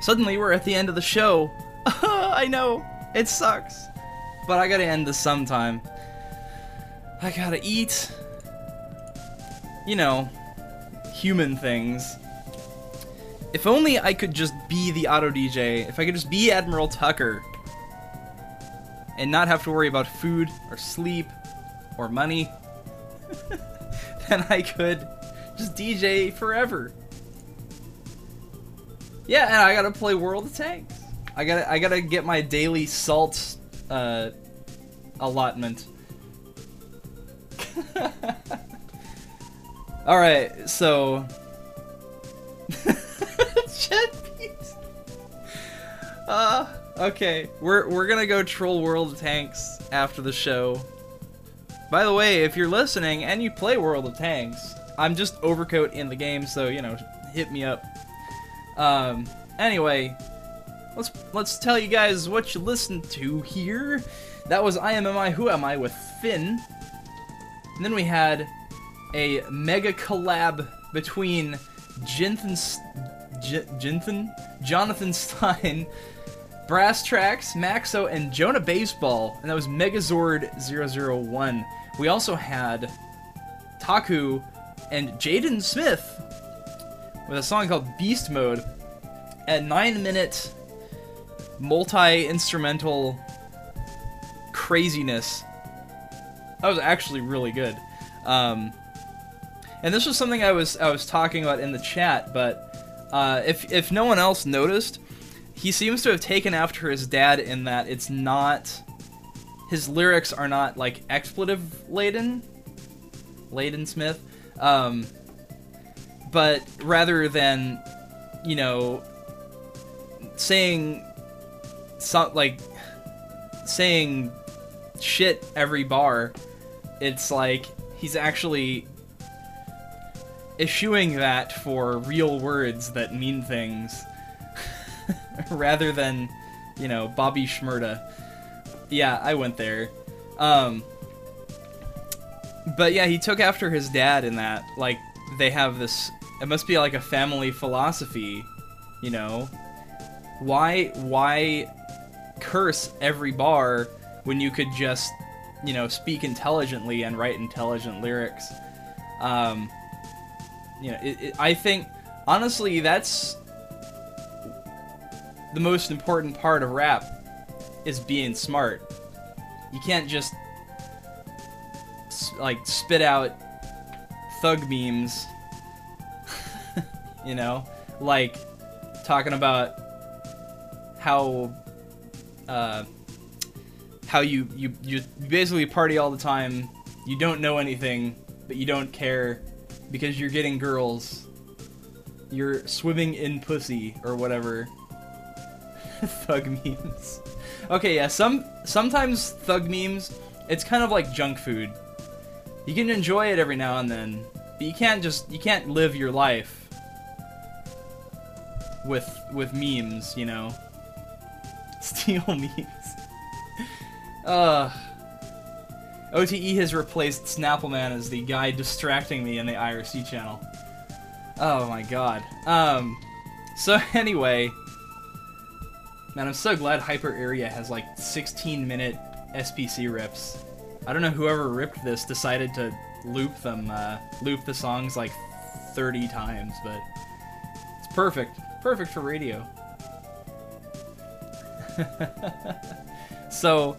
Suddenly we're at the end of the show. I know it sucks, but I gotta end this sometime. I gotta eat. You know, human things. If only I could just be the auto DJ. If I could just be Admiral Tucker. And not have to worry about food or sleep or money. then I could just DJ forever. Yeah, and I gotta play World of Tanks. I gotta I gotta get my daily salt uh, allotment. All right, so. Uh, okay, we're we're gonna go troll World of Tanks after the show. By the way, if you're listening and you play World of Tanks, I'm just overcoat in the game, so you know, hit me up. Um, anyway, let's let's tell you guys what you listened to here. That was I Am Am I Who Am I with Finn. And then we had a mega collab between Jinthan, J- Jinthan? Jonathan Stein, Brass Tracks, Maxo, and Jonah Baseball, and that was Megazord 001. We also had Ta-ku and Jaden Smith with a song called Beast Mode, a nine minute multi instrumental craziness. That was actually really good. Um, and this was something I was I was talking about in the chat, but uh, if if no one else noticed, he seems to have taken after his dad in that it's not his lyrics are not like expletive laden, laden Smith, um, but rather than you know saying some like saying shit every bar, it's like he's actually issuing that for real words that mean things rather than, you know, Bobby Shmurda. Yeah, I went there. Um, but yeah, he took after his dad in that. Like, they have this. It must be like a family philosophy, you know? Why, why curse every bar when you could just, you know, speak intelligently and write intelligent lyrics? Um, you know, it, it, I think honestly that's the most important part of rap is being smart. You can't just like spit out thug memes, you know, like talking about how uh, how you, you you basically party all the time. You don't know anything, but you don't care because you're getting girls. You're swimming in pussy or whatever. thug memes. Okay, yeah, some sometimes thug memes, it's kind of like junk food. You can enjoy it every now and then, but you can't just you can't live your life with with memes, you know. Steal memes. Uh OTE has replaced Snappleman as the guy distracting me in the IRC channel. Oh my god. Um, so anyway, man, I'm so glad Hyper Area has like 16 minute SPC rips. I don't know whoever ripped this decided to loop them, uh, loop the songs like 30 times, but it's perfect. Perfect for radio. so,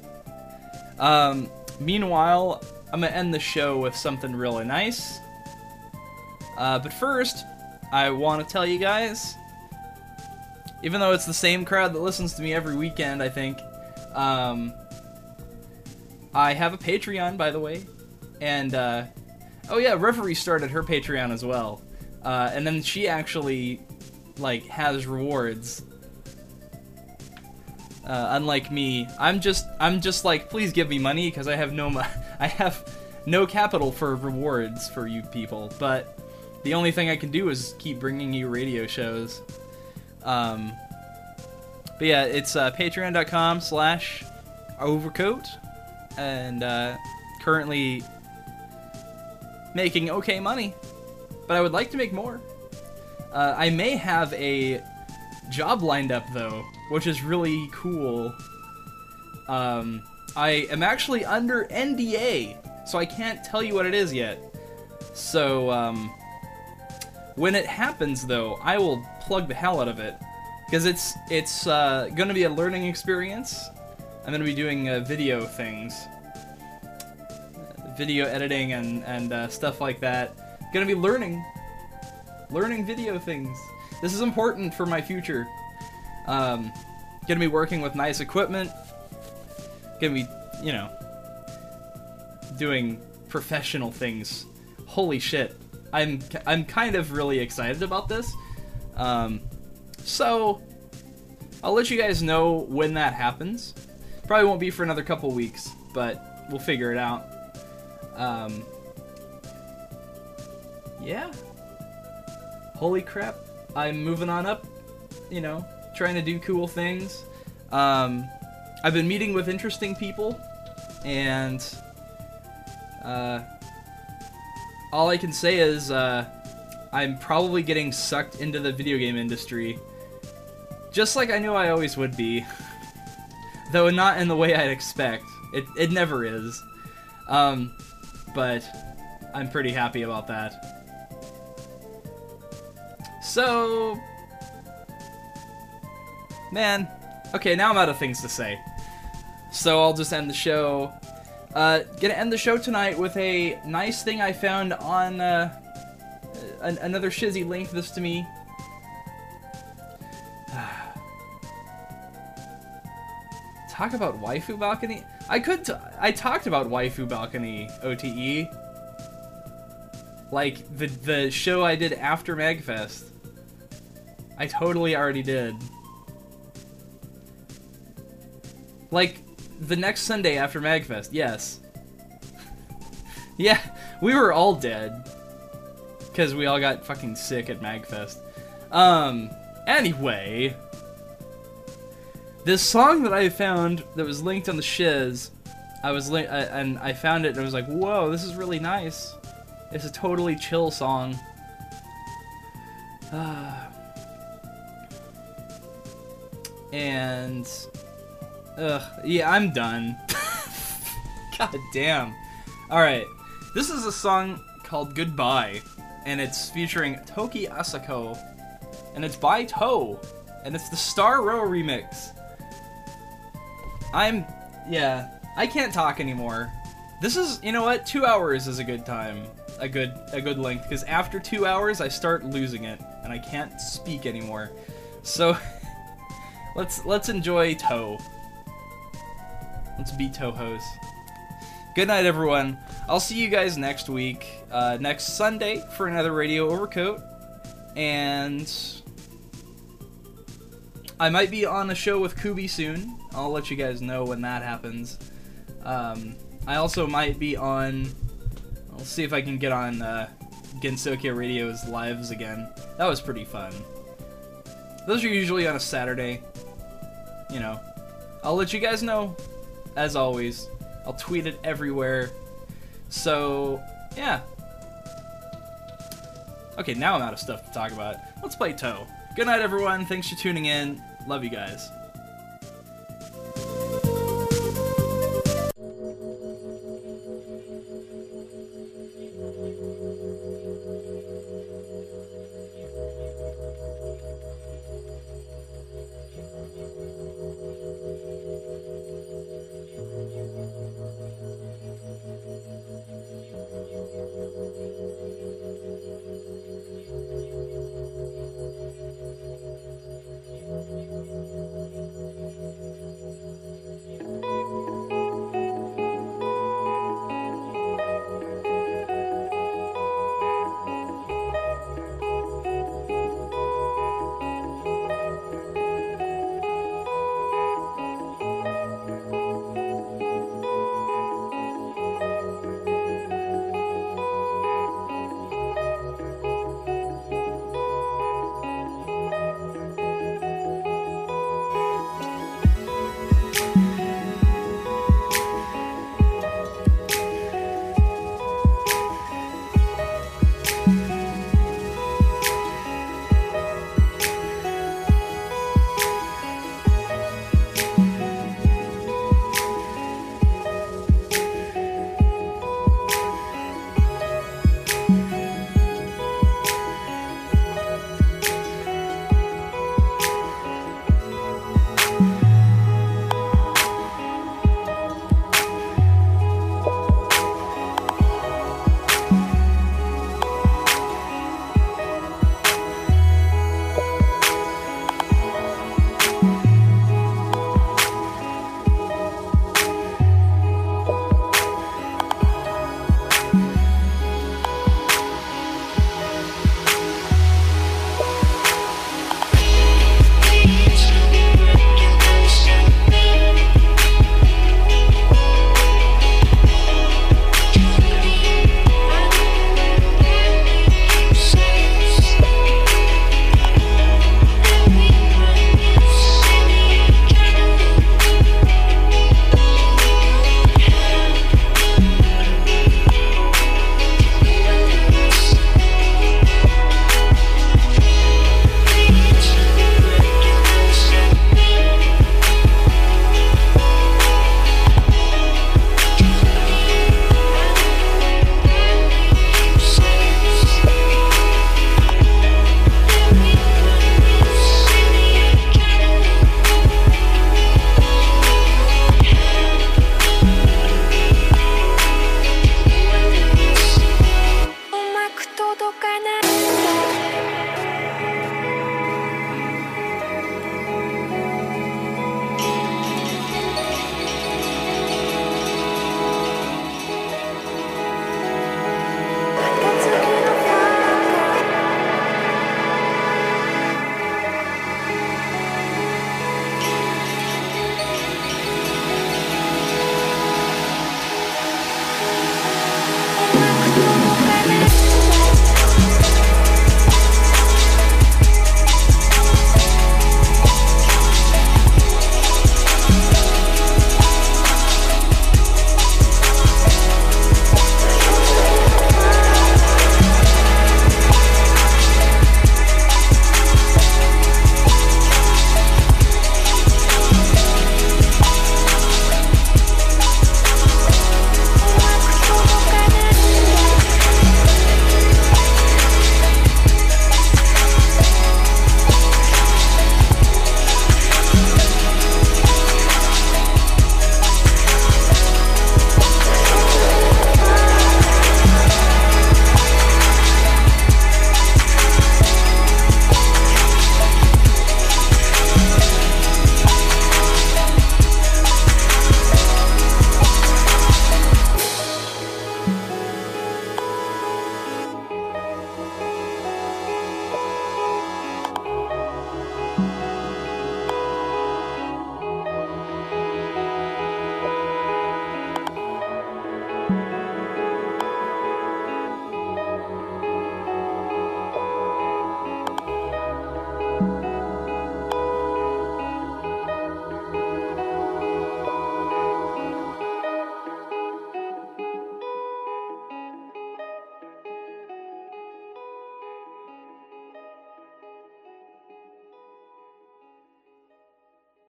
um, meanwhile, I'm gonna end the show with something really nice. Uh, but first, I want to tell you guys, even though it's the same crowd that listens to me every weekend, I think, um, I have a Patreon, by the way, and uh, oh yeah, Reverie started her Patreon as well, uh, and then she actually like has rewards uh, unlike me, I'm just I'm just like, please give me money because I have no I have no capital for rewards for you people. But the only thing I can do is keep bringing you radio shows. Um, but yeah, it's uh, Patreon.com/slash Overcoat, and uh, currently making okay money. But I would like to make more. Uh, I may have a job lined up though, which is really cool. Um, I am actually under NDA, so I can't tell you what it is yet. So, um, when it happens, though, I will plug the hell out of it because it's it's uh, going to be a learning experience. I'm going to be doing uh, video things, video editing and and uh, stuff like that. Going to be learning, learning video things. This is important for my future. Um, to be working with nice equipment. To be, you know, doing professional things. Holy shit. I'm I'm kind of really excited about this. Um, so I'll let you guys know when that happens. Probably won't be for another couple weeks, but we'll figure it out. Um, yeah. Holy crap. I'm moving on up, you know, trying to do cool things. Um, I've been meeting with interesting people, and uh, all I can say is uh, I'm probably getting sucked into the video game industry, just like I knew I always would be, though not in the way I'd expect. It it never is, um, but I'm pretty happy about that. So, man, okay, now I'm out of things to say. So I'll just end the show. Uh, gonna end the show tonight with a nice thing I found on uh, an- another Shizzy linked this to me. Talk about waifu balcony. I could. I talked about waifu balcony OTE. Like the the show I did after Magfest. I totally already did. Like the next Sunday after Magfest, yes. yeah, we were all dead. Because we all got fucking sick at Magfest. Um, anyway. This song that I found that was linked on the shiz, I was li- uh, and I found it and I was like, whoa, this is really nice. It's a totally chill song. Ah. And Ugh, yeah, I'm done. God damn. Alright, this is a song called Goodbye, and it's featuring Toki Asako, and it's by Toe, and it's the Starro remix. I'm, yeah, I can't talk anymore. This is, you know what, two hours is a good time, a good, a good length, because after two hours I start losing it, and I can't speak anymore. So, let's, let's enjoy Toe. Let's be Tohos. Good night, everyone. I'll see you guys next week, uh, next Sunday for another Radio Overcoat, and I might be on a show with Kubi soon. I'll let you guys know when that happens. Um, I also might be on. I'll see if I can get on uh, Radio's lives again. That was pretty fun. Those are usually on a Saturday you know, I'll let you guys know, as always. I'll tweet it everywhere. So, yeah. Okay, now I'm out of stuff to talk about. Let's play Toe. Good night, everyone. Thanks for tuning in. Love you guys.